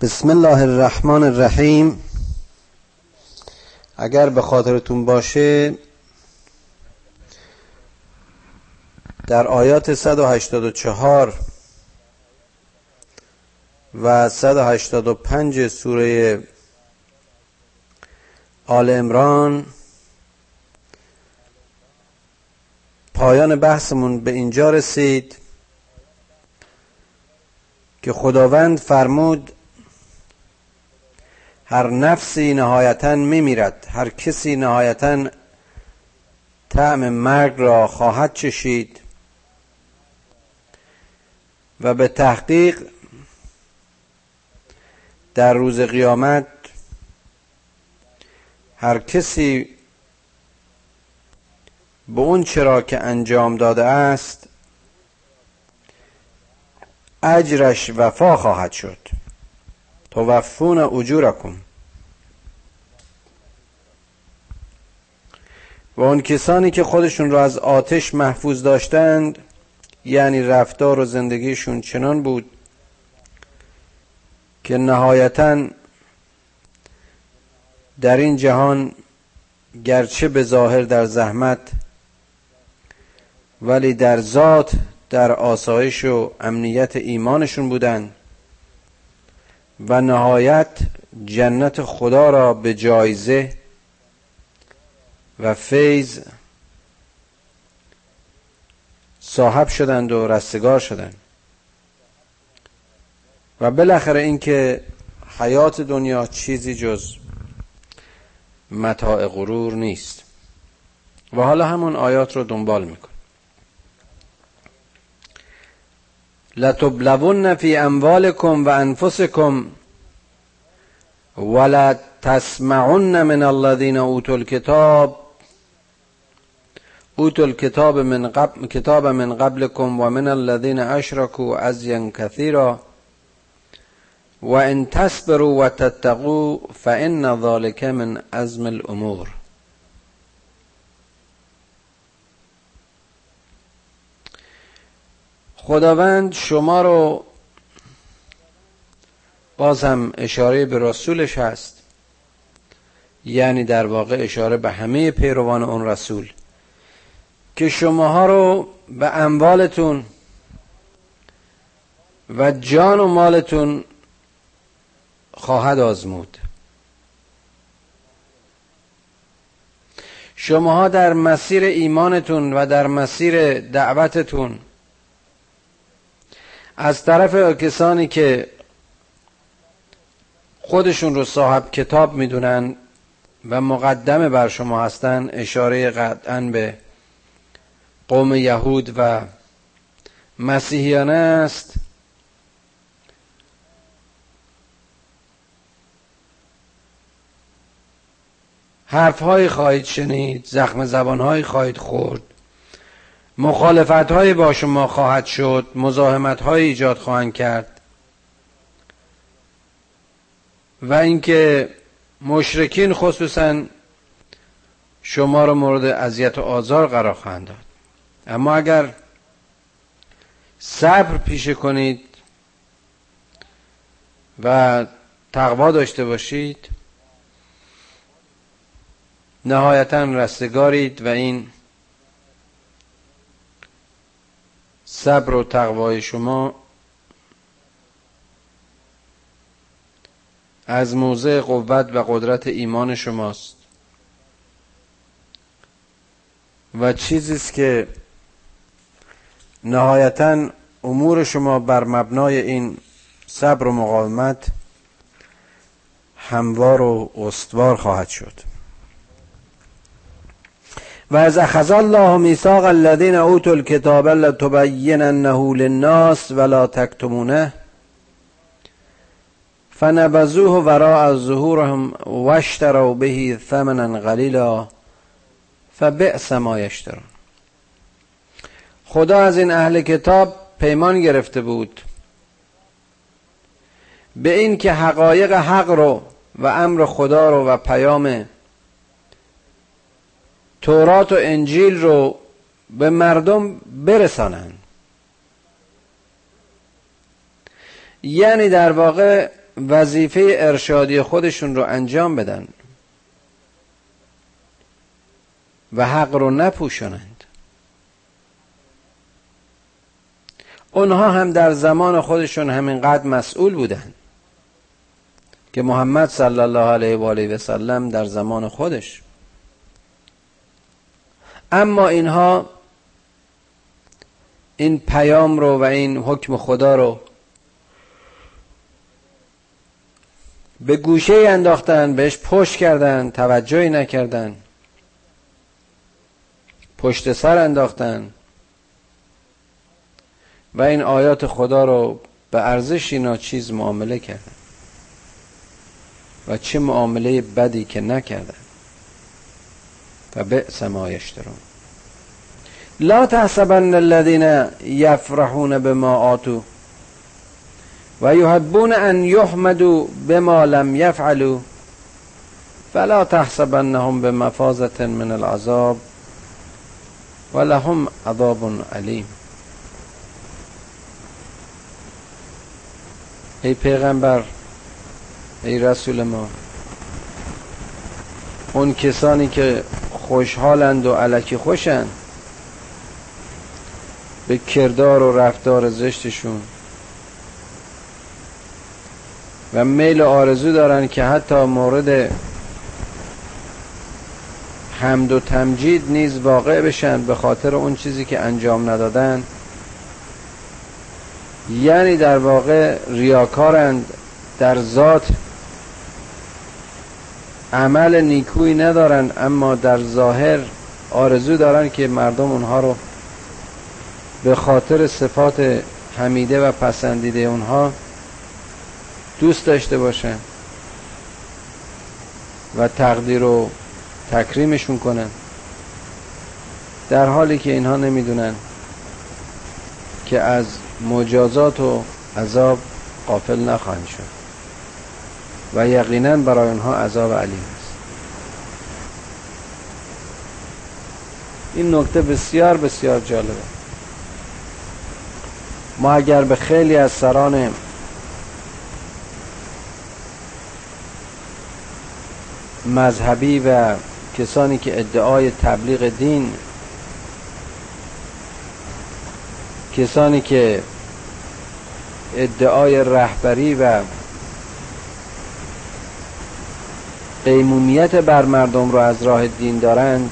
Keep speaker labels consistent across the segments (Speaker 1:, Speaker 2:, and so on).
Speaker 1: بسم الله الرحمن الرحیم. اگر به خاطرتون باشه در آیات 184 و 185 سوره آل امران پایان بحثمون به اینجا رسید که خداوند فرمود هر نفسی نهایتا میمیرد. هر کسی نهایتا طعم مرگ را خواهد چشید. و به تحقیق در روز قیامت هر کسی به اون چرا که انجام داده است اجرش وفا خواهد شد. توفون اجورکم. و اون کسانی که خودشون را از آتش محفوظ داشتند یعنی رفتار و زندگیشون چنان بود که نهایتا در این جهان گرچه به ظاهر در زحمت ولی در ذات در آسایش و امنیت ایمانشون بودند. و نهایت جنت خدا را به جایزه و فیض صاحب شدند و رستگار شدند. و بالاخره اینکه حیات دنیا چیزی جز متاع غرور نیست. و حالا همون آیات رو دنبال میکن لتبلون في أموالكم وأنفسكم ولا تسمعن من الذين أوتوا الكتاب أوتوا الكتاب من قبل كتاب من قبلكم ومن الذين أشركوا أزيا كثيرا. وإن تصبروا وتتقوا فإن ذلك من أزم الأمور. خداوند شما رو باز هم اشاره به رسولش هست. یعنی در واقع اشاره به همه پیروان اون رسول. که شماها رو به اموالتون و جان و مالتون خواهد آزمود. شماها در مسیر ایمانتون و در مسیر دعوتتون از طرف کسانی که خودشون رو صاحب کتاب می‌دونن و مقدم بر شما هستن اشاره قطعا به قوم یهود و مسیحیانه است. حرف های خواهید شنید زخم زبان های خواهید خورد. مخالفت های با شما خواهد شد مزاحمت های ایجاد خواهند کرد. و اینکه مشرکین خصوصا شما را مورد اذیت و آزار قرار خواهند داد. اما اگر صبر پیشه کنید و تقوا داشته باشید نهایتا رستگارید و این صبر و تقوای شما از موضع قوت و قدرت ایمان شماست. و چیزی است که نهایتا امور شما بر مبنای این صبر و مقاومت هموار و استوار خواهد شد. و از اخذ الله میثاق الذین اوتوا الكتاب لتبیننه للناس ولا تکتمونه فنبذوه وراء ظهورهم واشتروا به ثمنا قلیلا فبئس ما یشترون. خدا از این اهل کتاب پیمان گرفته بود به این که حقایق حق رو و امر خدا رو و پیام تورات و انجیل رو به مردم برسانند یعنی در واقع وظیفه ارشادی خودشون رو انجام بدن و حق رو نپوشانند. اونها هم در زمان خودشون همینقدر مسئول بودند که محمد صلی الله علیه و آله و سلم در زمان خودش اما اینها این پیام رو و این حکم خدا رو به گوشه انداختن بهش پشت کردن توجهی نکردن. پشت سر انداختن. و این آیات خدا رو به ارزشی ناچیز معامله کردن. و چه معامله بدی که نکردن. و بئس ما یشترون. لا تحسبن الذين يفرحون بما آتوا و یحبون ان یحمدوا بما لم یفعلوا فلا تحسبنهم بمفازة من العذاب ولهم عذاب علیم. ای پیغمبر ای رسول ما اون کسانی که خوشحالند و علکی خوشند. به کردار و رفتار زشتشون. و میل آرزو دارن که حتی مورد حمد و تمجید نیز واقع بشن به خاطر اون چیزی که انجام ندادن. یعنی در واقع ریاکارند در ذات عمل نیکویی ندارن اما در ظاهر آرزو دارن که مردم اونها رو به خاطر صفات حمیده و پسندیده اونها دوست داشته باشن و تقدیر و تکریمشون کنن. در حالی که اینها نمی‌دونن که از مجازات و عذاب قافل نخواهند شد. و یقینا برای آنها عذاب علیم است. این نکته بسیار بسیار جالبه. ما اگر به خیلی از سران مذهبی و کسانی که ادعای تبلیغ دین کسانی که ادعای رهبری و قیمومیت بر مردم رو از راه دین دارند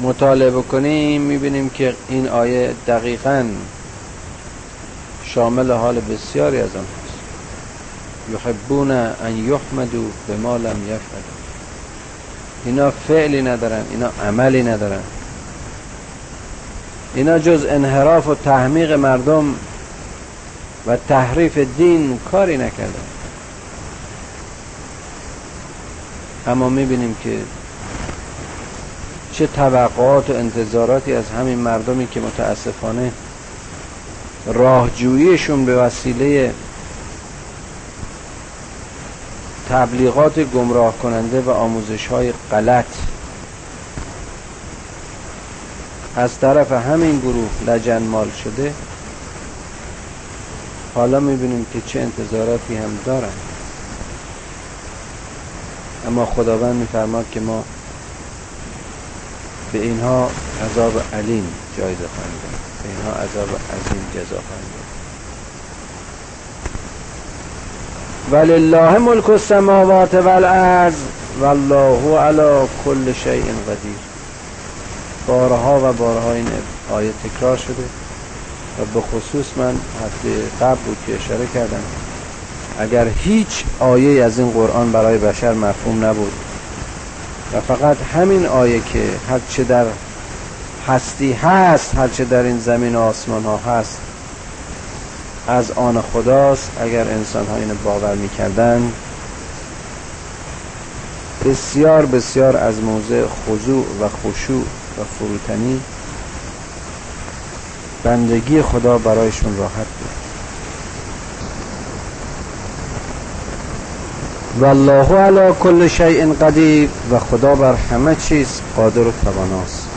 Speaker 1: مطالعه کنیم می‌بینیم که این آیه دقیقا شامل حال بسیاری از آن هست یحبون ان یحمدو به ما لم یفعلوا. اینا فعلی ندارن اینا عملی ندارن. اینا جز انحراف و تحمیق مردم و تحریف دین کاری نکردن. اما می‌بینیم که چه توقعات و انتظاراتی از همین مردمی که متاسفانه راهجوییشون به وسیله تبلیغات گمراه کننده و آموزش های غلط از طرف همین گروه لجنمال شده حالا می‌بینیم که چه انتظاراتی هم دارن. اما خداوند میفرماد که ما به اینها عذاب علیم جایزه خواهیم به اینها عذاب عظیم جزا خواهیم ولله ملک السماوات والارض والله على كل شيء قدیر. بارها و بارها این آیه تکرار شده و به خصوص من هفته قبل بود که اشاره کردم. اگر هیچ آیه از این قرآن برای بشر مفهوم نبود و فقط همین آیه که هرچه در هستی هست هرچه در این زمین و آسمان ها هست از آن خداست. اگر انسان ها اینو باور می‌کردن بسیار بسیار از موضع خضوع و خشوع و فروتنی بندگی خدا برایشون راحت بود. والله علی کل شیء قدیر و خدا بر همه چیز قادر و تواناست.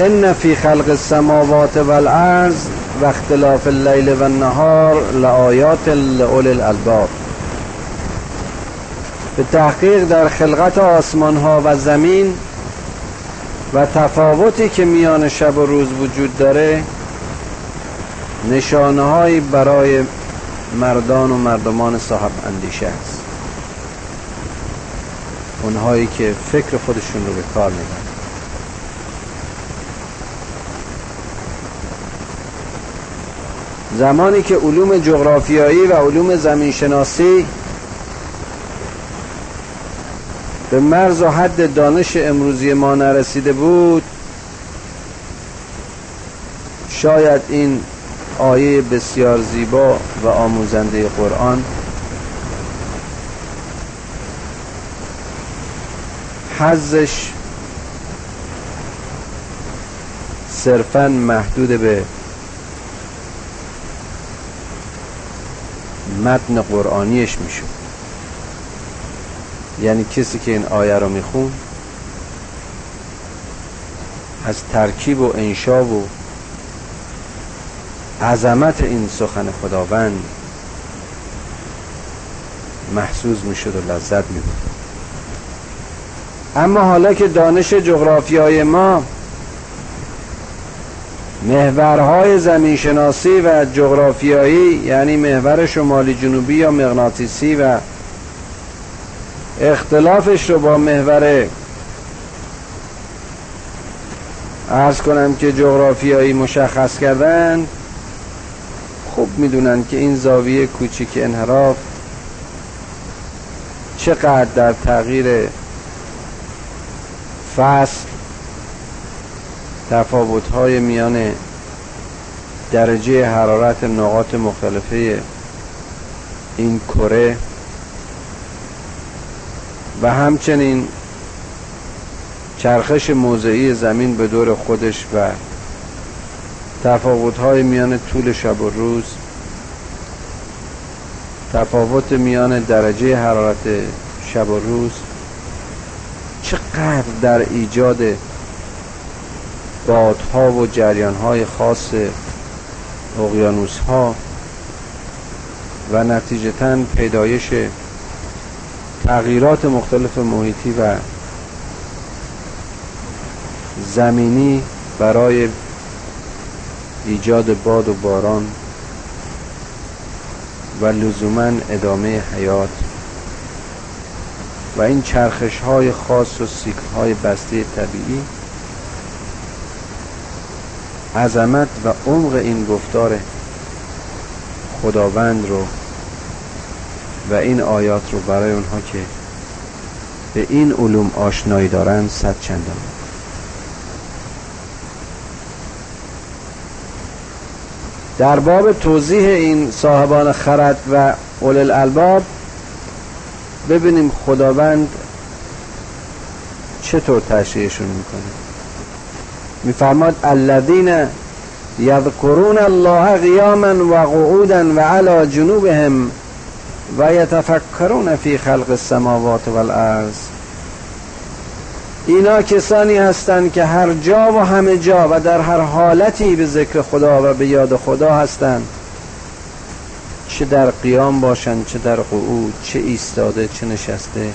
Speaker 1: ان فی خلق السماوات والارض و اختلاف اللیل و النهار لآیات لأولی الالباب. به تحقیق در خلقت آسمان ها و زمین و تفاوتی که میان شب و روز وجود داره نشانه برای مردان و مردمان صاحب اندیشه است. اونهایی که فکر خودشون رو به کار می‌برن. زمانی که علوم جغرافیایی و علوم زمینشناسی به مرز و حد دانش امروزی ما نرسیده بود شاید این آیه بسیار زیبا و آموزنده قرآن. حزش صرفا محدود به متن قرآنیش می‌شد یعنی کسی که این آیه رو میخون از ترکیب و انشا و عظمت این سخن خداوند محسوس می‌شد و لذت میبود اما حالا که دانش جغرافیای ما محورهای زمینشناسی و جغرافیایی یعنی محور شمالی جنوبی یا مغناطیسی و اختلافش رو با محور ارز کنم که جغرافیایی مشخص کردن می‌دونن که این زاویه کوچیک انحراف چقدر در تغییر فصل تفاوت های میان درجه حرارت نقاط مختلفه این کره و همچنین چرخش موضعی زمین به دور خودش و تفاوت های میان طول شب و روز تفاوت میان درجه حرارت شب و روز چقدر در ایجاد بادها و های خاص اقیانوس ها و نتیجتا پیدایش تغییرات مختلف محیطی و زمینی برای ایجاد باد و باران و لزوما ادامه حیات. و این چرخش های خاص و سیکل های بسته طبیعی عظمت و عمق این گفتار خداوند رو و این آیات رو برای اونها که به این علوم آشنایی دارن صد چندان. در باب توضیح این صاحبان خرد و اول الالباب ببینیم خداوند چطور تشریحشون می‌کنه. میفرماد الذین یذکرون الله قیاما و قعودا و علی جنوبهم و یتفکرون فی خلق السماوات والارض. اینا کسانی هستند که هر جا و همه جا و در هر حالتی به ذکر خدا و به یاد خدا هستند. چه در قیام باشند چه در قعود چه ایستاده چه نشسته.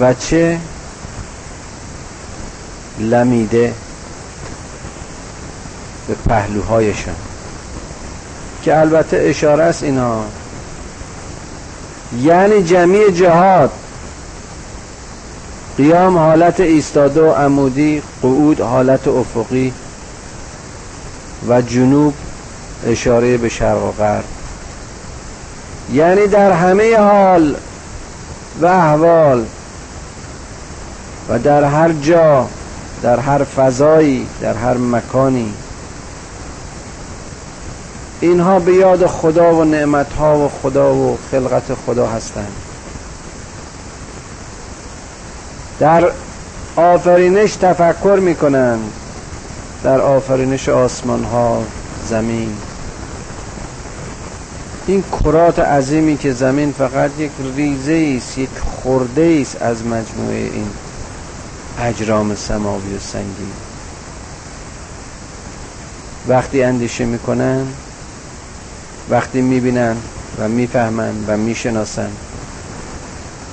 Speaker 1: و چه لمیده به پهلوهایشان. که البته اشاره است اینا. یعنی جمعی جهاد. قیام حالت ایستاده و عمودی قعود حالت افقی و جنوب اشاره به شرق و غرب. یعنی در همه حال و احوال و در هر جا در هر فضایی در هر مکانی اینها به یاد خدا و نعمتها و خدا و خلقت خدا هستند. در آفرینش تفکر می‌کنند. در آفرینش آسمان ها زمین. این کرات عظیمی که زمین فقط یک ریزه است یک خورده است از مجموعه این اجرام سماوی و سنگی وقتی اندیشه می‌کنن وقتی می‌بینن و می‌فهمن و می‌شناسن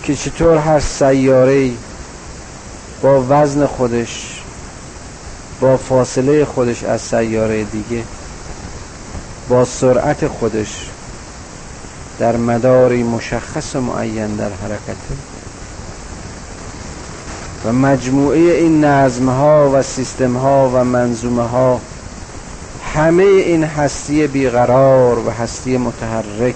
Speaker 1: که چطور هر سیاره با وزن خودش با فاصله خودش از سیاره دیگه با سرعت خودش در مداری مشخص معین در حرکته. و مجموعه این نظم ها و سیستم ها و منظومه ها همه این هستی بیقرار و هستی متحرک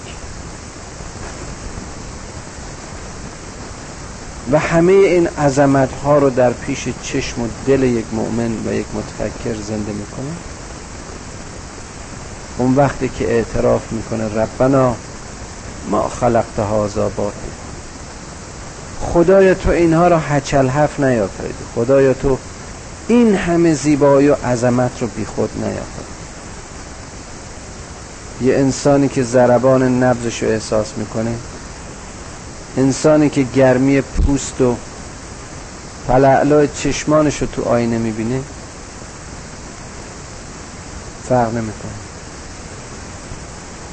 Speaker 1: و همه این عظمت ها رو در پیش چشم و دل یک مؤمن و یک متفکر زنده می‌کنه. اون وقتی که اعتراف می‌کنه ربنا ما خلقت هازا باطل خدایا تو اینها را هچل هف نیافریدی. خدایا تو این همه زیبایی و عظمت رو بی خود نیافریدی. یه انسانی که ضربان نبزش رو احساس می‌کنه انسانی که گرمی پوست و پلعلا چشمانش رو تو آینه می‌بینه فرق نمی‌کنه.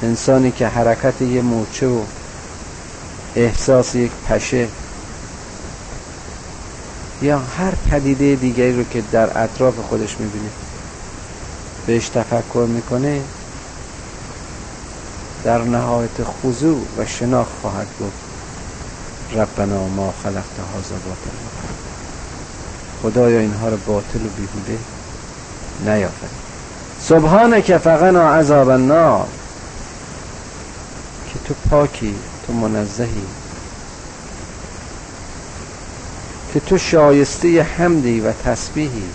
Speaker 1: انسانی که حرکت یه مورچه و احساس یک پشه یا هر پدیده دیگری رو که در اطراف خودش می‌بینه بهش تفکر می‌کنه در نهایت خضوع و شناخت خواهد گفت ربنا ما خلقت هذا باطل خدایا اینها رو باطل و بیهوده نیافد سبحانک فقنا عذاب النار. که تو پاکی تو منزهی. که تو شایسته حمدی و تسبیحی.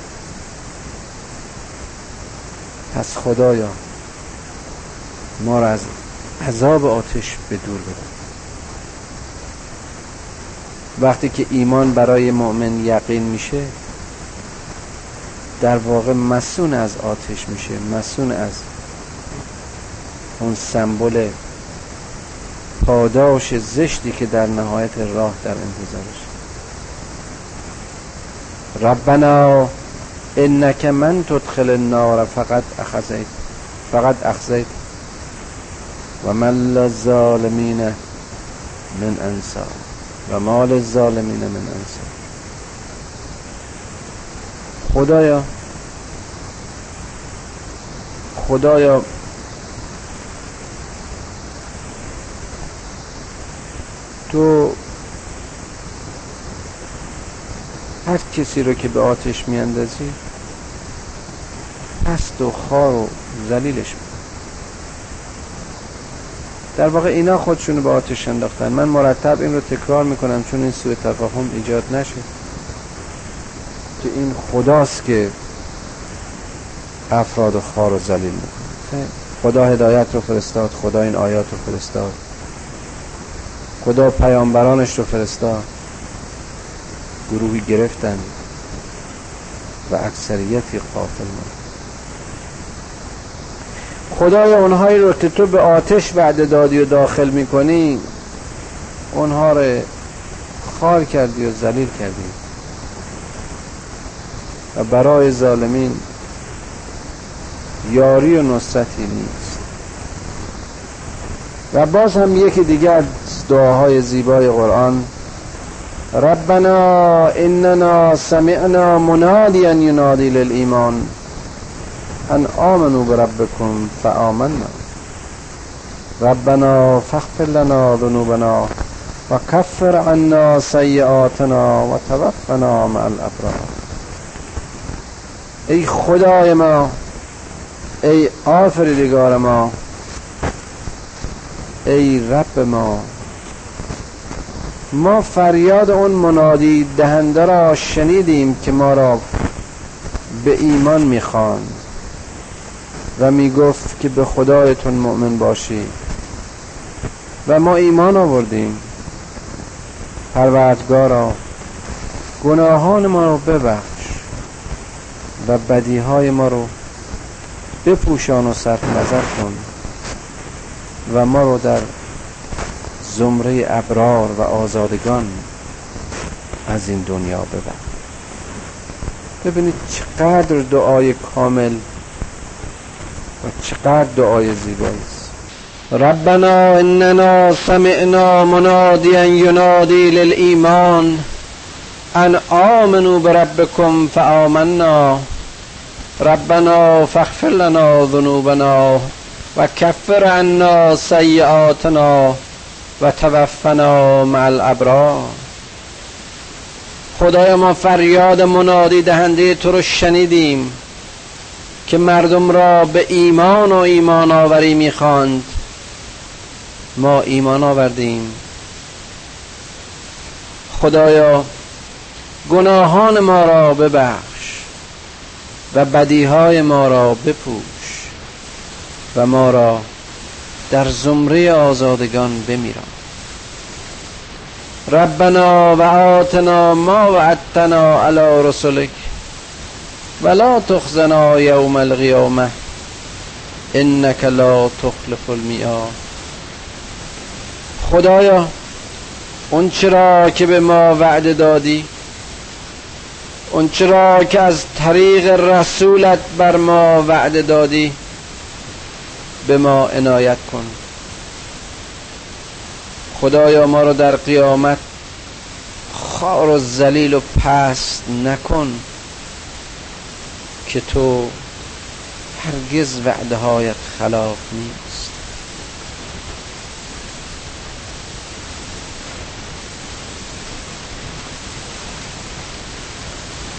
Speaker 1: پس خدایا ما را از عذاب آتش به دور ببر. وقتی که ایمان برای مؤمن یقین میشه در واقع مسون از آتش میشه مسون از اون سمبل پاداش زشتی که در نهایت راه در انتظارش ربنا انک من تدخل النار فقط اخذیت فقط اخذیت. و من للظالمین من انصار. و مال الظالمین من انصار. خدایا خدایا تو هر کسی رو که به آتش میاندازی پست و خار و زلیلش در واقع اینا خودشونو به آتش انداختن. من مرتب این رو تکرار می‌کنم چون این سوء تفاهم ایجاد نشه که این خداست که افراد خار و زلیل می‌کنه. خدا هدایت رو فرستاد خدا این آیات رو فرستاد. خدا پیامبرانش رو فرستاد. گروهی گرفتن. و اکثریتی قاتل ماند. خدای اونهایی رو که تو به آتش بعد دادی و داخل می‌کنی اونها رو خار کردی و ذلیل کردی. و برای ظالمین یاری و نصرتی نیست. و باز هم یکی دیگه از دعاهای زیبای قرآن ربنا اننا سمعنا منادیا ینادی للایمان. ان آمنوا بربکم فآمنا. ربنا فاغفر لنا ذنوبنا و کفر عنا سیئاتنا و توفنا مع الابرار ای خدای ما ای آفریدگار ما ای رب ما ما فریاد اون منادی دهنده را شنیدیم که ما را به ایمان می‌خواند. و می‌گفت که به خدایتون مؤمن باشی و ما ایمان آوردیم. پروردگارا گناهان ما رو ببخش و بدیهای ما رو بپوشان و صرف نظر کن و ما رو در زمره ابرار و آزادگان از این دنیا ببر. ببینید چقدر دعای کامل چقدر دعای زیبایی ربنا اننا سمعنا منادیا ینادی للایمان. ان آمنوا بربکم فآمنا. ربنا فاغفر لنا ذنوبنا و کفر عنا سیئاتنا و توفنا مع الابرار. خدایا ما فریاد منادی دهنده تو رو شنیدیم. که مردم را به ایمان و ایمان آوری می‌خواند. ما ایمان آوردیم. خدایا گناهان ما را ببخش و بدیهای ما را بپوش و ما را در زمره آزادگان بمیران. ربنا و آتنا ما وعدتنا علی رسولک. ولا تخزنا یوم القیامه انک لا تخلف المیعاد خدایا اون چرا که به ما وعده دادی؟ اون چرا که از طریق رسولت بر ما وعده دادی؟ به ما عنایت کن. خدایا ما رو در قیامت خار و زلیل و پست نکن. که تو هرگز وعده هایت خلاف نیست.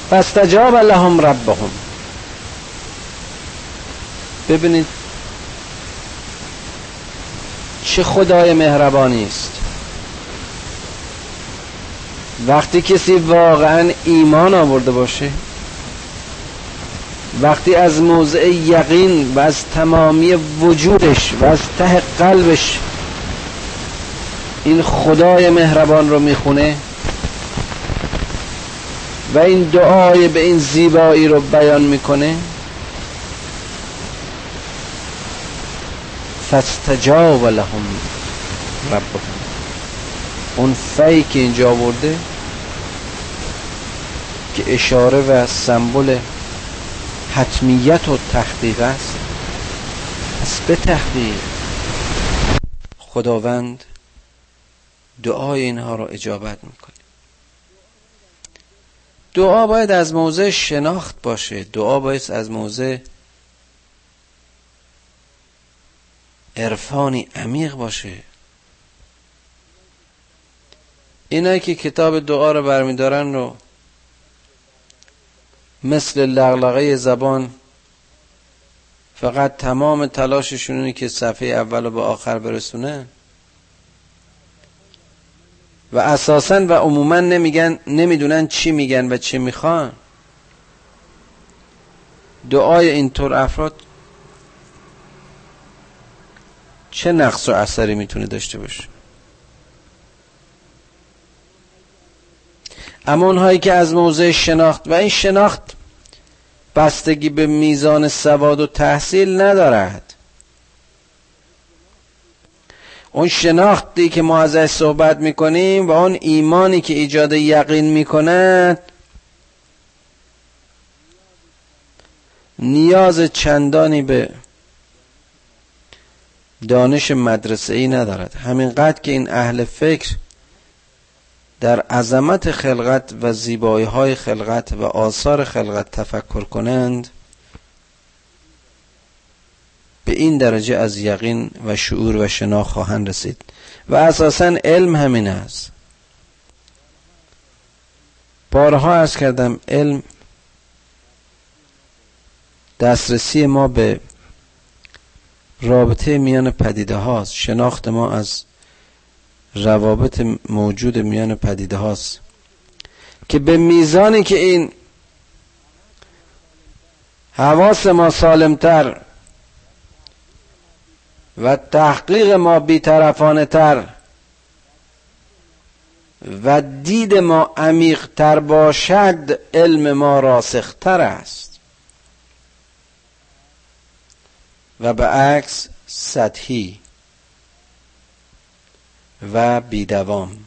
Speaker 1: فاستجاب لهم ربهم. ببینید چه خدای مهربانی است. وقتی کسی واقعا ایمان آورده باشه وقتی از موضع یقین و از تمامی وجودش و از ته قلبش این خدای مهربان رو می‌خونه و این دعای به این زیبایی رو بیان می‌کنه فاستجاب لهم ربهم اون فی که اینجا آورده که اشاره و سمبل حتمیت و تحقیق است. پس به تحقیق. خداوند دعای اینها رو اجابت می‌کنه. دعا باید از موضع شناخت باشه. دعا باید از موضع عرفانی عمیق باشه. اینایی که کتاب دعا رو برمیدارن رو مثل لغلقه زبان فقط تمام تلاششون که صفحه اول رو به آخر برسونه. و اساسا و عموما نمیگن نمی‌دونن چی میگن و چی می‌خوان. دعای اینطور افراد چه نقص و اثری می‌تونه داشته باشه؟ اما اونهایی که از موضع شناخت و این شناخت بستگی به میزان سواد و تحصیل ندارد. اون شناختی که ما ازش صحبت می‌کنیم و اون ایمانی که ایجاد یقین می‌کند نیاز چندانی به دانش مدرسه ای ندارد. همینقدر که این اهل فکر در عظمت خلقت و زیبایی های خلقت و آثار خلقت تفکر کنند به این درجه از یقین و شعور و شنا خواهند رسید. و اساسا علم همین است. بارها از کردم علم دسترسی ما به رابطه میان پدیده هاست شناخت ما از روابط موجود میان پدیده هاست که به میزانی که این حواس ما سالمتر و تحقیق ما بیطرفانه تر و دید ما عمیق تر باشد علم ما راسختر است. و به عکس سطحی و بیدوام.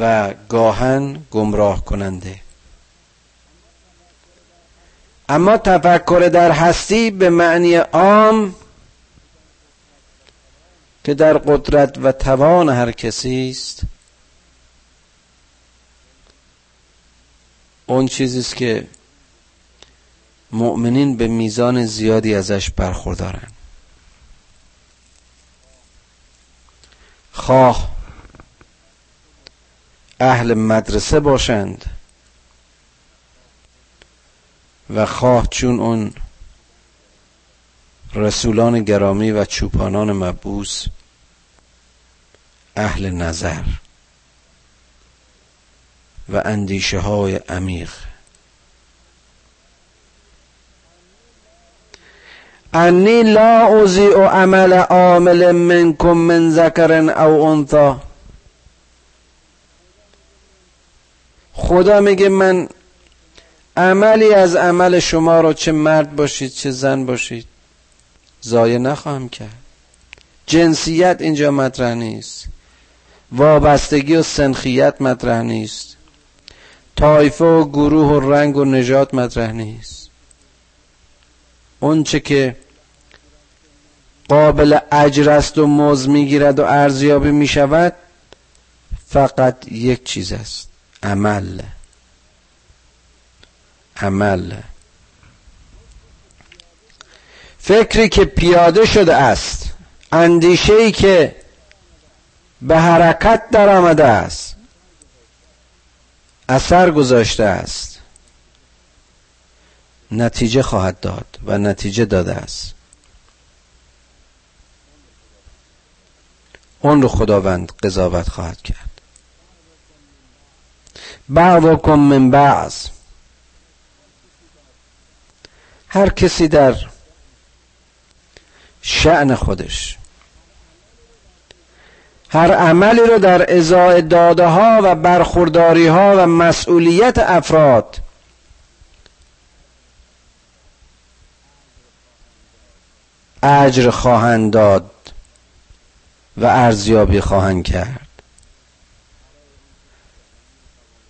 Speaker 1: و گاهن گمراه کننده. اما تفکر در هستی به معنی عام که در قدرت و توان هر کسی است اون چیزی است که مؤمنین به میزان زیادی ازش برخوردارن. خواه. اهل مدرسه باشند. و خواه چون اون رسولان گرامی و چوپانان مبوس اهل نظر و اندیشه های عمیق. انی لا اوزیع عمل عامل منکم من ذکر او انثا خدا میگه من عملی از عمل شما رو چه مرد باشید چه زن باشید زایه نخواهم کرد. جنسیت اینجا مطرح نیست. وابستگی و سنخیت مطرح نیست. طایفه و گروه و رنگ و نجات مطرح نیست. اونچه که قابل اجر است و موز می‌گیرد و ارزیابی می‌شود فقط یک چیز است عمل. عمل. فکری که پیاده شده است اندیشه ای که به حرکت در آمده است اثر گذاشته است نتیجه خواهد داد و نتیجه داده است. اون رو خداوند قضاوت خواهد کرد. بعضکم من بعض. هر کسی در شعن خودش هر عملی رو در ازای داده ها و برخورداری ها و مسئولیت افراد اجر خواهند داد. و ارزیابی خواهند کرد.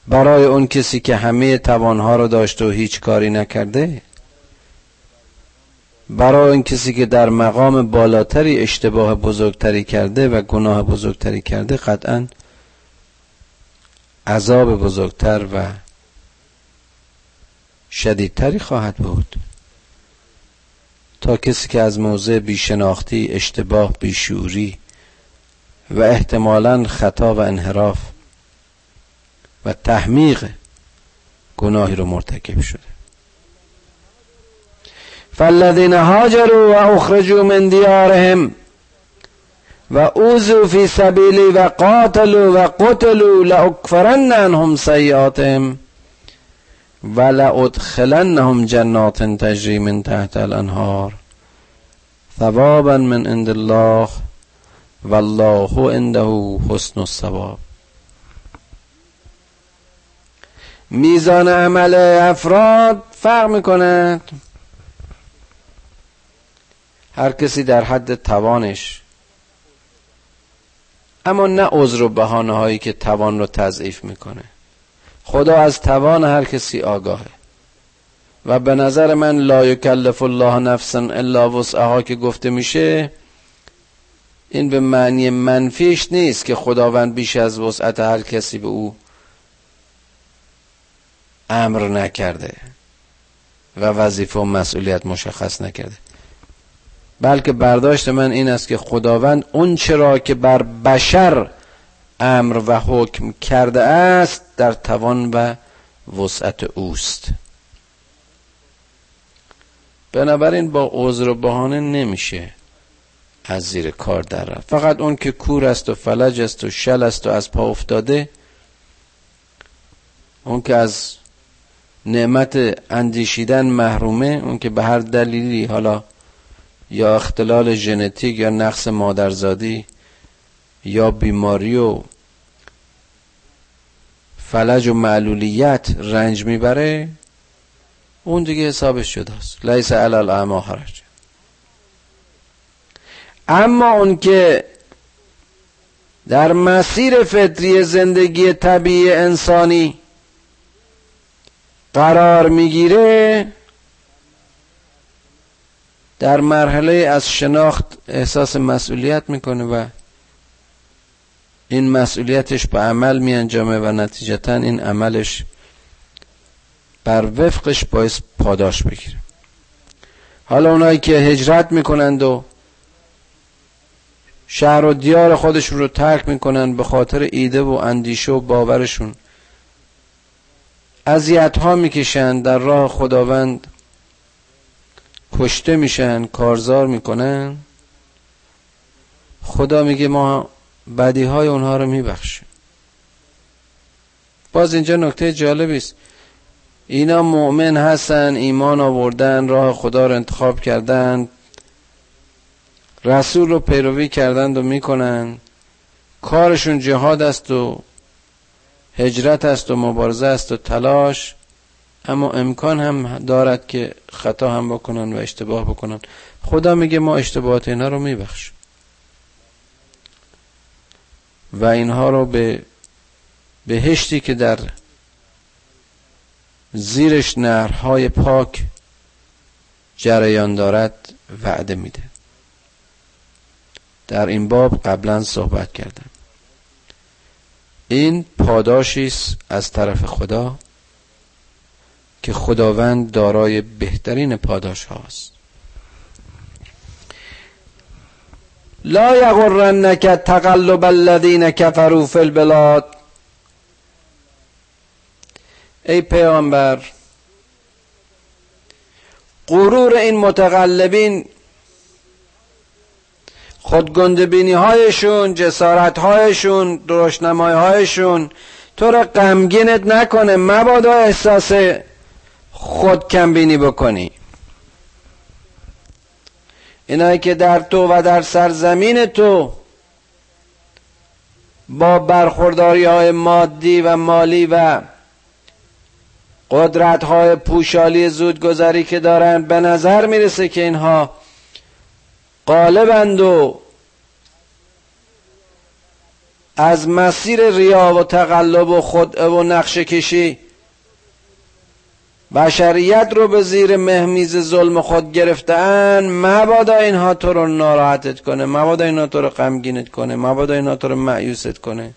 Speaker 1: برای اون کسی که همه توانها رو داشته و هیچ کاری نکرده برای این کسی که در مقام بالاتری اشتباه بزرگتری کرده و گناه بزرگتری کرده قطعا عذاب بزرگتر و شدیدتری خواهد بود. تا کسی که از موضع بیشناختی اشتباه بیشوری و احتمالا خطا و انحراف و تحمیق گناهی رو مرتکب شده. فالذین هاجروا و اخرجوا من دیارهم و اوزو فی سبیلی و قاتلوا و قتلوا لاکفرن عنهم سیئاتهم و لادخلنهم جنات تجری من تحت الانهار ثوابا من عند الله والله عنده حسن الثواب. میزان عمل افراد فرق می‌کنه هر کسی در حد توانش. اما نه عذر و بهانه هایی که توان رو تضعیف می‌کنه. خدا از توان هر کسی آگاهه. و به نظر من لا یکلف الله نفسا الا وسعها که گفته میشه این به معنی منفیش نیست که خداوند بیش از وسعت هر کسی به او امر نکرده و وظیفه و مسئولیت مشخص نکرده. بلکه برداشت من این است که خداوند اون چرا که بر بشر امر و حکم کرده است در توان و وسعت اوست. بنابراین با عذر و بهانه نمیشه از زیر کار در رفت. فقط اون که کور است و فلج است و شل است و از پا افتاده اون که از نعمت اندیشیدن محرومه اون که به هر دلیلی حالا یا اختلال ژنتیک یا نقص مادرزادی یا بیماری و فلج و معلولیت رنج می‌بره اون دیگه حسابش است لیس علال اعما حرج. اما اون که در مسیر فطری زندگی طبیعی انسانی قرار می‌گیره در مرحله از شناخت احساس مسئولیت می‌کنه و این مسئولیتش به عمل می انجامه و نتیجتا این عملش بر وفقش باعث پاداش بگیره. حالا اونایی که هجرت می‌کنند و شهر و دیار خودشون رو ترک می‌کنن به خاطر ایده و اندیشه و باورشون. اذیت ها می‌کشن در راه خداوند کشته میشن کارزار می‌کنن. خدا میگه ما بدی های اونها رو میبخشیم. باز اینجا نکته جالبی است. اینا مؤمن هستن ایمان آوردن راه خدا رو انتخاب کردن. رسول رو پیروی کردند و می‌کنن کارشون جهاد است و هجرت است و مبارزه است و تلاش. اما امکان هم دارد که خطا هم بکنن و اشتباه بکنن. خدا میگه ما اشتباهات اینا رو میبخش و اینها رو به بهشتی که در زیرش نهرهای پاک جریان دارد وعده میده. در این باب قبلا صحبت کردم. این پاداشی است از طرف خدا که خداوند دارای بهترین پاداش هاست لا یغرنک تقلب الذین کفروا فی البلاد. ای پیامبر غرور این متقلبین خودگندبینی هایشون جسارت هایشون درشنمای هایشون تو را غمگینت نکنه مبادا احساس خود کمبینی بکنی. اینایی که در تو و در سرزمین تو با برخورداری های مادی و مالی و قدرت های پوشالی زودگذری که دارن به نظر می‌رسه که اینها قالبند و از مسیر ریا و تقلب و خدعه و نقش کشی بشریت رو به زیر مهمیز ظلم خود گرفتن مبادا اینها تو رو ناراحتت کنه مبادا اینها تو رو غمگینت کنه مبادا اینها تو رو معیوست کنه.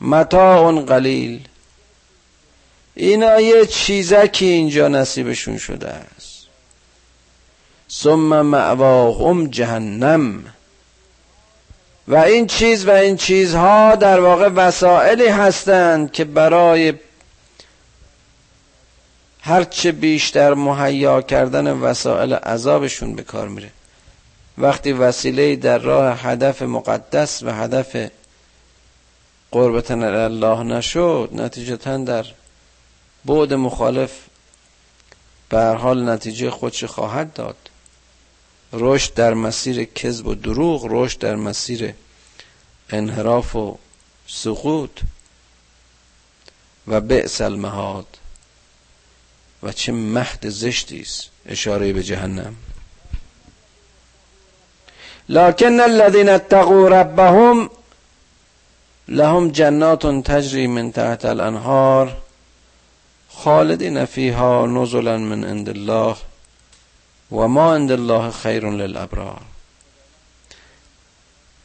Speaker 1: متاع قلیل. اینا یه چیزکی اینجا نصیبشون شده. ثم معواهم جهنم. و این چیز و این چیزها در واقع وسائلی هستند که برای هرچه بیشتر مهیا کردن وسایل عذابشون به کار میره. وقتی وسیله در راه هدف مقدس و هدف قربتن الله نشد نتیجتا در بعد مخالف به حال نتیجه خودش خواهد داد. رشد در مسیر کذب و دروغ رشد در مسیر انحراف و سقوط و بئس المهاد. و چه مهد زشتی است. اشاره به جهنم. لكن الذين اتقوا ربهم لهم جنات تجري من تحت الانهار خالدین فیها نزلا من عند الله. و ما عند الله خیر للابرار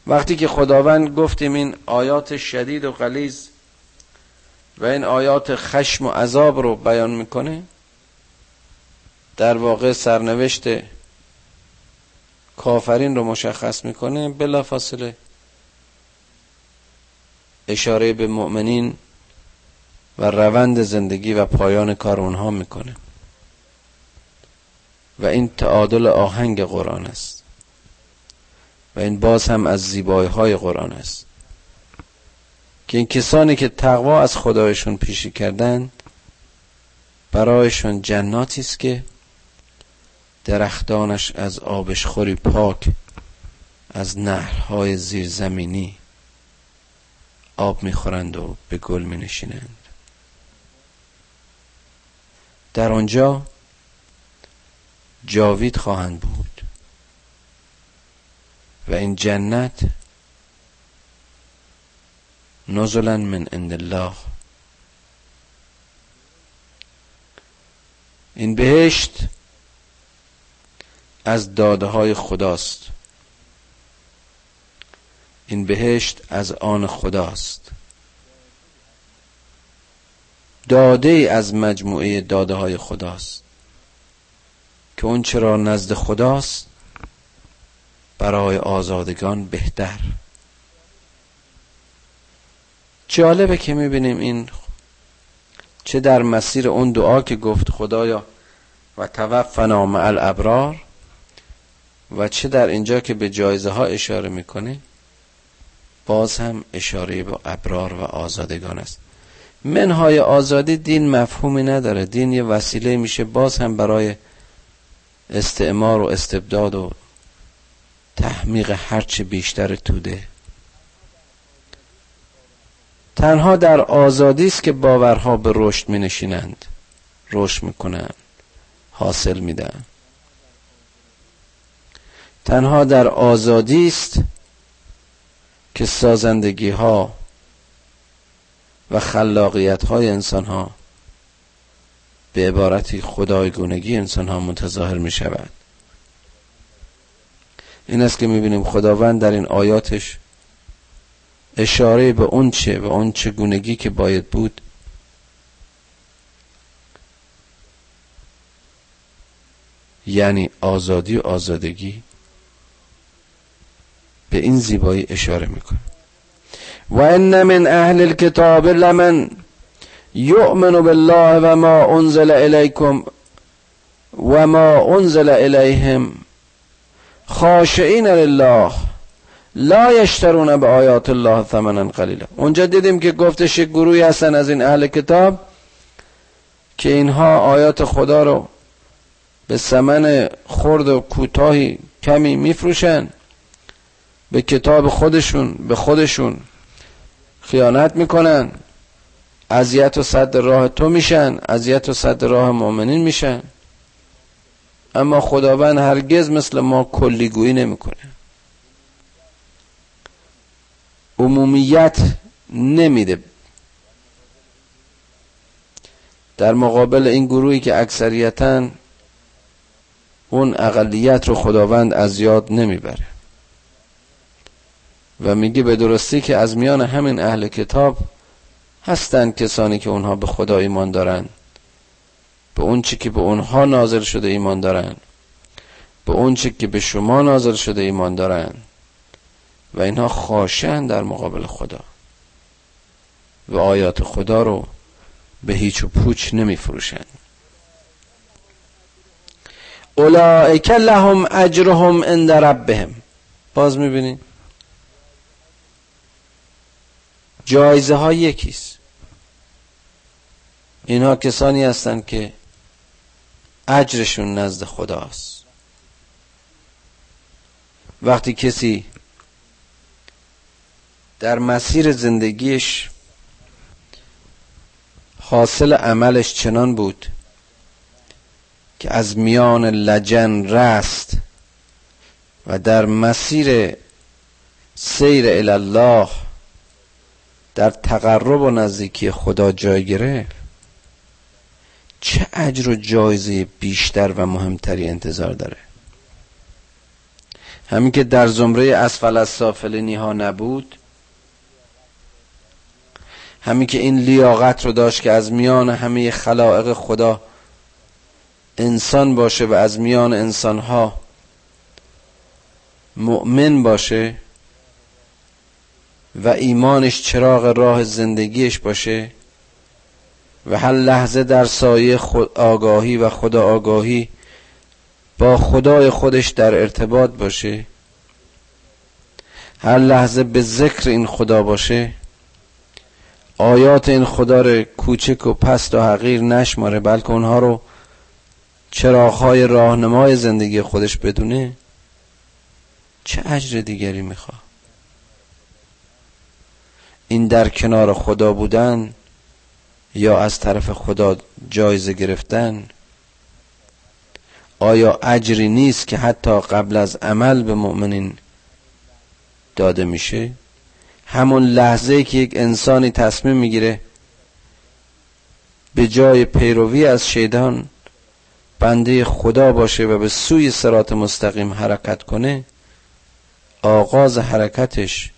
Speaker 1: وقتی که خداوند گفتیم این آیات شدید و غلیظ و این آیات خشم و عذاب رو بیان می‌کنه در واقع سرنوشت کافرین رو مشخص می‌کنه بلا فاصله اشاره به مؤمنین و روند زندگی و پایان کار اونها می‌کنه. و این تعادل آهنگ قرآن است. و این باز هم از زیبایی های قرآن است. که این کسانی که تقوا از خدایشون پیشی کردن برایشون جناتی است که درختانش از آبشخوری پاک از نهرهای زیرزمینی آب می‌خورند و به گل می نشینند در آنجا جاوید خواهند بود. و این جنت نزلا من عند الله. این بهشت از داده های خداست. این بهشت از آن خداست. داده از مجموعه داده های خداست. که اون چرا نزد خداست برای آزادگان بهتر. جالبه که می‌بینیم این چه در مسیر اون دعا که گفت خدایا و توفنا مع الابرار و چه در اینجا که به جایزه ها اشاره می‌کنه باز هم اشاره به ابرار و آزادگان است. منهای آزادی دین مفهومی نداره. دین یه وسیله میشه باز هم برای استعمار و استبداد و تحمیق هرچه بیشتر توده. تنها در آزادی است که باورها به رشد می نشینند رشد می کنند حاصل میدن تنها در آزادی است که سازندگی ها و خلاقیت های انسان ها به عبارتی خدایگونگی انسان ها متظاهر می شود این است که می بینیم خداوند در این آیاتش اشاره به اون چه و اون چگونگی که باید بود. یعنی آزادی و آزادگی به این زیبایی اشاره می‌کنه. و ان من اهل الكتاب لمن یؤمن بالله و ما انزل الیکم و ما انزل الیهم خاشعین لله لا یشترون به آیات الله ثمنا قلیلا اونجا دیدیم که گفتش یک گروهی هستن از این اهل کتاب که اینها آیات خدا رو به ثمن خرد و کوتاهی کمی میفروشن به کتاب خودشون به خودشون خیانت می‌کنن. اذیت و صد راه تو میشن اذیت و صد راه مؤمنین میشن. اما خداوند هرگز مثل ما کلیگویی نمی‌کنه. عمومیت نمیده. در مقابل این گروهی که اکثریتا اون اقلیت رو خداوند از یاد نمی‌بره. و میگه به درستی که از میان همین اهل کتاب هستند کسانی که اونها به خدا ایمان دارن به اون چی که به اونها نازل شده ایمان دارن به اون چی که به شما نازل شده ایمان دارن و اینها خاشن در مقابل خدا. و آیات خدا رو به هیچ و پوچ نمی فروشن اولئک لهم اجرهم عند ربهم. باز می‌بینید جایزه ها یکیست. اینها کسانی هستند که اجرشون نزد خداست. وقتی کسی در مسیر زندگیش حاصل عملش چنان بود که از میان لجن رست و در مسیر سیر الله در تقرب و نزدیکی خدا جای گرفت. چه اجر و جایزه بیشتر و مهمتری انتظار داره؟ همین که در زمره اسفل از سافلینی ها نبود همین که این لیاقت رو داشت که از میان همه خلائق خدا انسان باشه و از میان انسان ها مؤمن باشه و ایمانش چراغ راه زندگیش باشه و هر لحظه در سایه خود آگاهی و خدا آگاهی با خدای خودش در ارتباط باشه هر لحظه به ذکر این خدا باشه آیات این خدا رو کوچک و پست و حقیر نشماره بلکه اونها رو چراغهای راهنمای زندگی خودش بدونه چه اجر دیگری می‌خواد؟ این در کنار خدا بودن یا از طرف خدا جایزه گرفتن آیا اجری نیست که حتی قبل از عمل به مؤمنین داده میشه؟ همون لحظه که یک انسانی تصمیم می‌گیره به جای پیروی از شیطان بنده خدا باشه و به سوی سرات مستقیم حرکت کنه آغاز حرکتش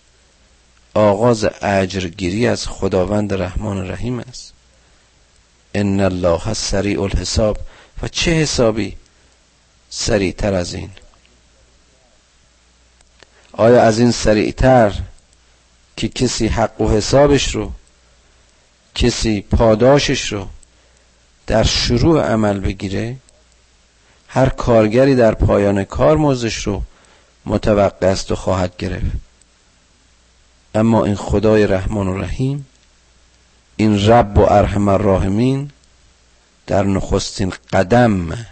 Speaker 1: آغاز اجرگیری از خداوند رحمان رحیم است. ان الله سریع الحساب. و چه حسابی سریعتر از این؟ آیا از این سریعتر که کسی حق و حسابش رو کسی پاداشش رو در شروع عمل بگیره؟ هر کارگری در پایان کار موزش رو متوقع است و خواهد گرفت. اما این خدای رحمان و رحیم این رب و ارحم الراحمین در نخستین قدم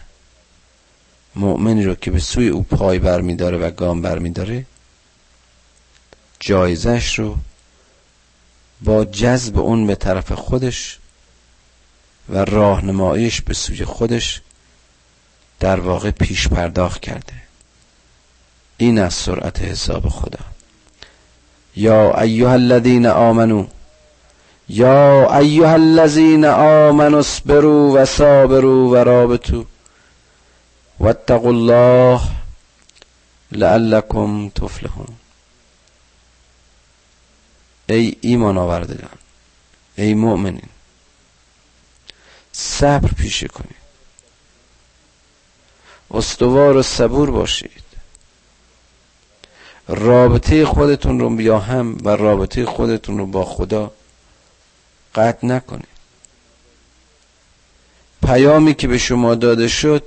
Speaker 1: مؤمنی رو که به سوی او پای برمیداره و گام برمیداره جایزش رو با جذب اون به طرف خودش و راهنماییش به سوی خودش در واقع پیش پرداخت کرده. این از سرعت حساب خدا. یا ایها الذین آمنو یا ایها الذین آمنوا اصبروا و صابروا و رابطوا واتقوا الله لعلكم تفلحون. ای ایمان آوردگان ای مؤمنین صبر پیشه کنید. استوار و صبور باشید. رابطه خودتون رو بیا هم و رابطه خودتون رو با خدا قطع نکنید. پیامی که به شما داده شد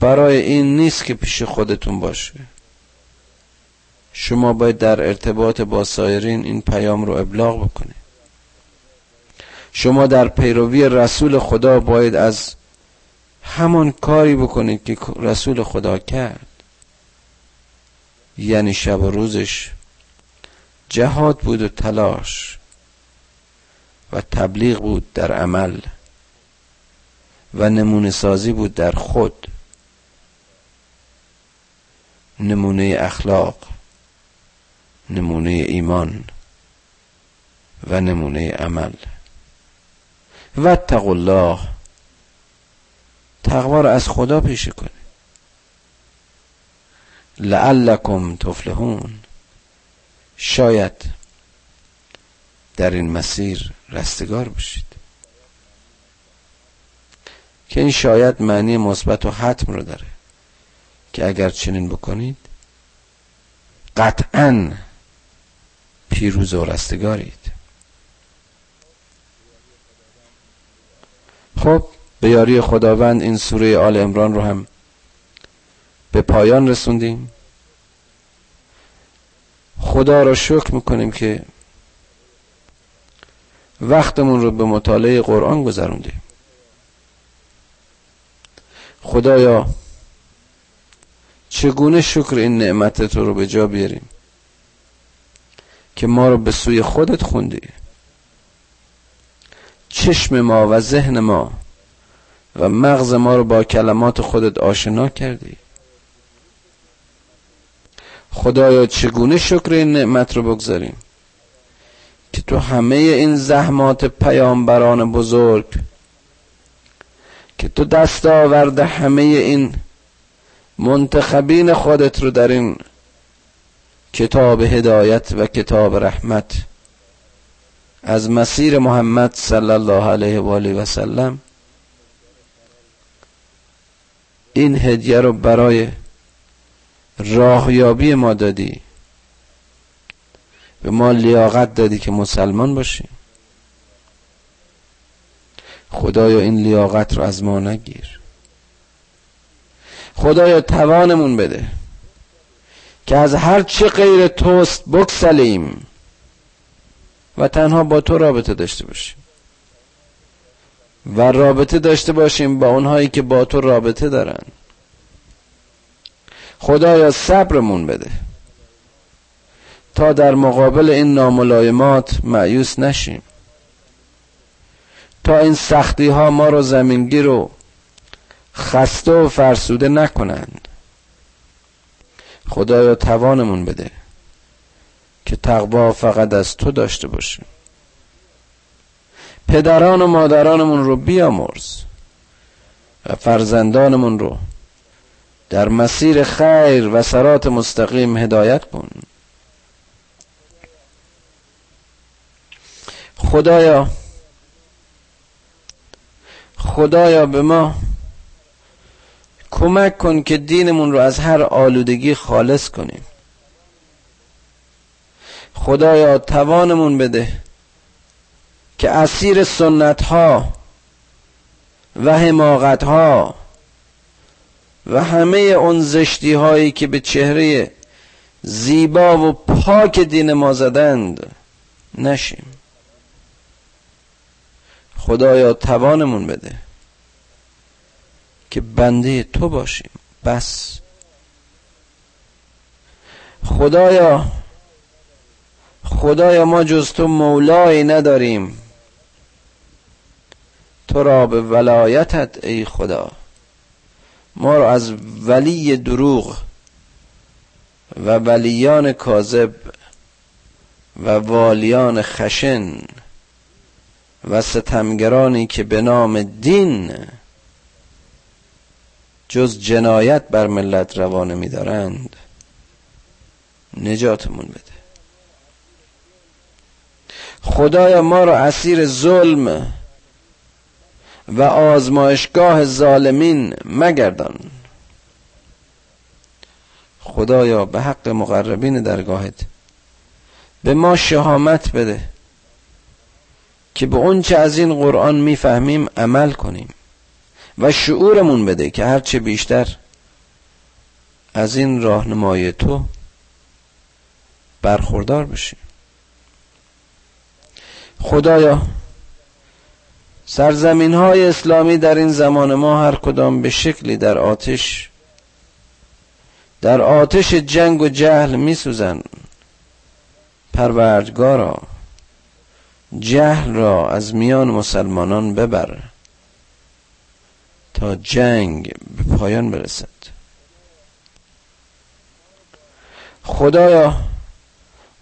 Speaker 1: برای این نیست که پیش خودتون باشه. شما باید در ارتباط با سایرین این پیام رو ابلاغ بکنید. شما در پیروی رسول خدا باید از همان کاری بکنید که رسول خدا کرد. یعنی شب و روزش جهاد بود و تلاش و تبلیغ بود در عمل و نمونه سازی بود در خود. نمونه اخلاق نمونه ایمان و نمونه عمل. و الله تقوا رو از خدا پیشه کنه لعلکم تفلحون. شاید در این مسیر رستگار بشید که این شاید معنی مثبت و حتم رو داره. که اگر چنین بکنید قطعا پیروز و رستگارید. خب به یاری خداوند این سوره آل امران رو هم به پایان رسوندیم. خدا را شکر می‌کنیم که وقتمون رو به مطالعه قرآن گذروندیم. خدایا چگونه شکر این نعمت تو رو به جا بیاریم که ما رو به سوی خودت خوندی؟ چشم ما و ذهن ما و مغز ما رو با کلمات خودت آشنا کردی. خدایا چگونه شکر این نعمت رو بگذاریم؟ که تو همه این زحمات پیامبران بزرگ که تو دست آورده همه این منتخبین خودت رو در این کتاب هدایت و کتاب رحمت از مسیر محمد صلی الله علیه و آله و سلم این هدیه رو برای راهیابی ما دادی. به ما لیاقت دادی که مسلمان باشیم خدایا این لیاقت رو از ما نگیر. خدایا توانمون بده که از هر چه غیر توست بکسلیم و تنها با تو رابطه داشته باشیم. و رابطه داشته باشیم با اونهایی که با تو رابطه دارن. خدایا صبرمون بده. تا در مقابل این ناملایمات معیوس نشیم. تا این سختی ها ما رو زمینگیر و خسته و فرسوده نکنند. خدایا توانمون بده که تقوا فقط از تو داشته باشیم. پدران و مادرانمون رو بیامرز و فرزندانمون رو در مسیر خیر و سرات مستقیم هدایت کن خدایا خدایا به ما کمک کن که دینمون رو از هر آلودگی خالص کنیم. خدایا توانمون بده که اسیر سنت ها و حماقت ها و همه اون زشتی هایی که به چهره زیبا و پاک دین ما زدند نشیم. خدایا توانمون بده که بنده تو باشیم. بس. خدایا خدایا ما جز تو مولایی نداریم. تو را به ولایتت ای خدا. ما را از ولی دروغ و ولیان کاذب و والیان خشن و ستمگرانی که به نام دین جز جنایت بر ملت روانه میدارند نجاتمون بده. خدایا ما را اسیر ظلم و آزمایشگاه ظالمین مگردان. خدایا به حق مقربین درگاهت به ما شهامت بده که به اونچه از این قرآن می‌فهمیم عمل کنیم و شعورمون بده که هرچه بیشتر از این راهنمای تو برخوردار بشیم. خدایا سرزمین های اسلامی در این زمان ما هر کدام به شکلی در آتش در آتش جنگ و جهل می سوزن پروردگارا جهل را از میان مسلمانان ببر تا جنگ به پایان برسد. خدایا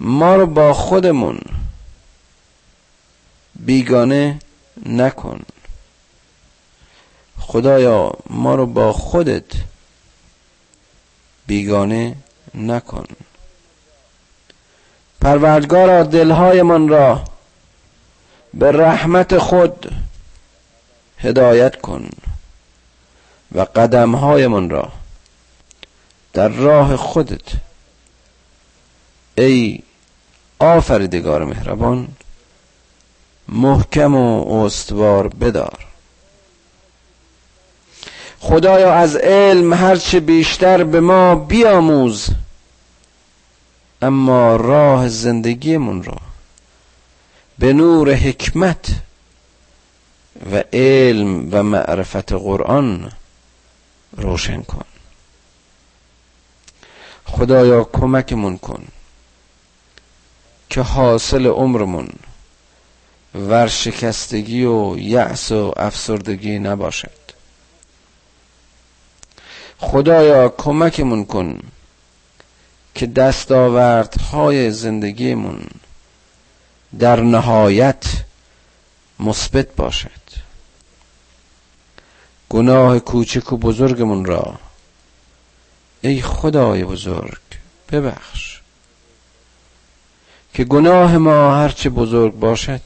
Speaker 1: ما رو با خودمون بیگانه نکن. خدایا ما رو با خودت بیگانه نکن. پروردگارا دلهایمان را به رحمت خود هدایت کن و قدمهایمان را در راه خودت. ای آفریدگار مهربان محکم و استوار بدار. خدایا از علم هرچه بیشتر به ما بیاموز اما راه زندگیمون را به نور حکمت و علم و معرفت قرآن روشن کن. خدایا کمکمون کن که حاصل عمرمون ورشکستگی و یأس و افسردگی نباشد. خدایا کمکمون کن که دستاوردهای زندگیمون در نهایت مثبت باشد. گناه کوچک و بزرگمون را ای خدای بزرگ ببخش. که گناه ما هرچه بزرگ باشد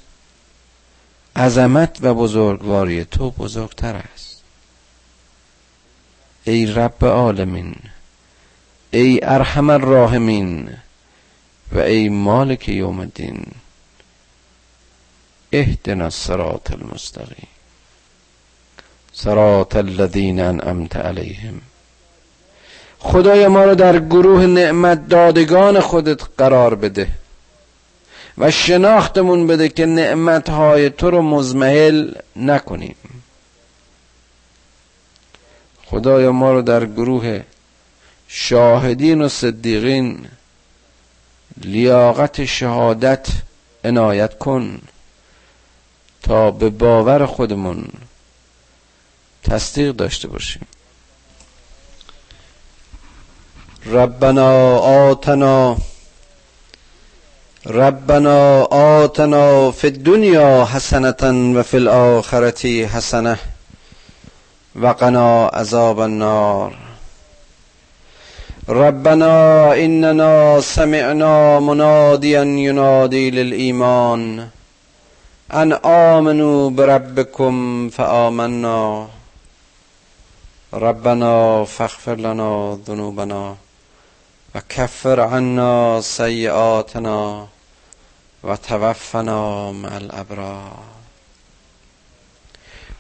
Speaker 1: عظمت و بزرگواری تو بزرگتر است. ای رب عالمین ای ارحم الراحمین و ای مالک یوم الدین اهدنا الصراط المستقیم. صراط الذین انعمت علیهم. خدای ما را در گروه نعمت دادگان خودت قرار بده. و شناختمون بده که نعمتهای تو رو مزمحل نکنیم. خدایا ما رو در گروه شاهدین و صدیقین لیاقت شهادت عنایت کن تا به باور خودمون تصدیق داشته باشیم. ربنا آتنا ربنا آتنا فی الدنیا حسنة و فی الآخرة حسنه وقنا عذاب النار. ربنا إننا سمعنا مناديا ينادي للإيمان أن آمنوا بربكم فآمنا. ربنا فاغفر لنا ذنوبنا وكفر عنا سيئاتنا وتوفنا مع الأبرار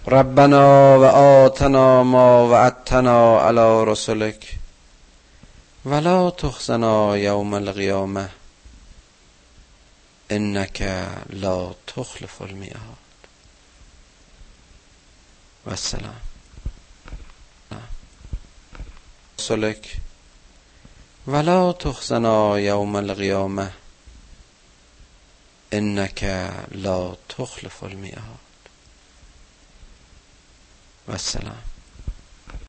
Speaker 1: ربنا وآتنا ما وعدتنا على رسلك ولا تخزنا يوم القيامة إنك لا تخلف الميعاد والسلام رسلك ولا تخزنا يوم القيامة إنك لا تخلف الميعاد. والسلام.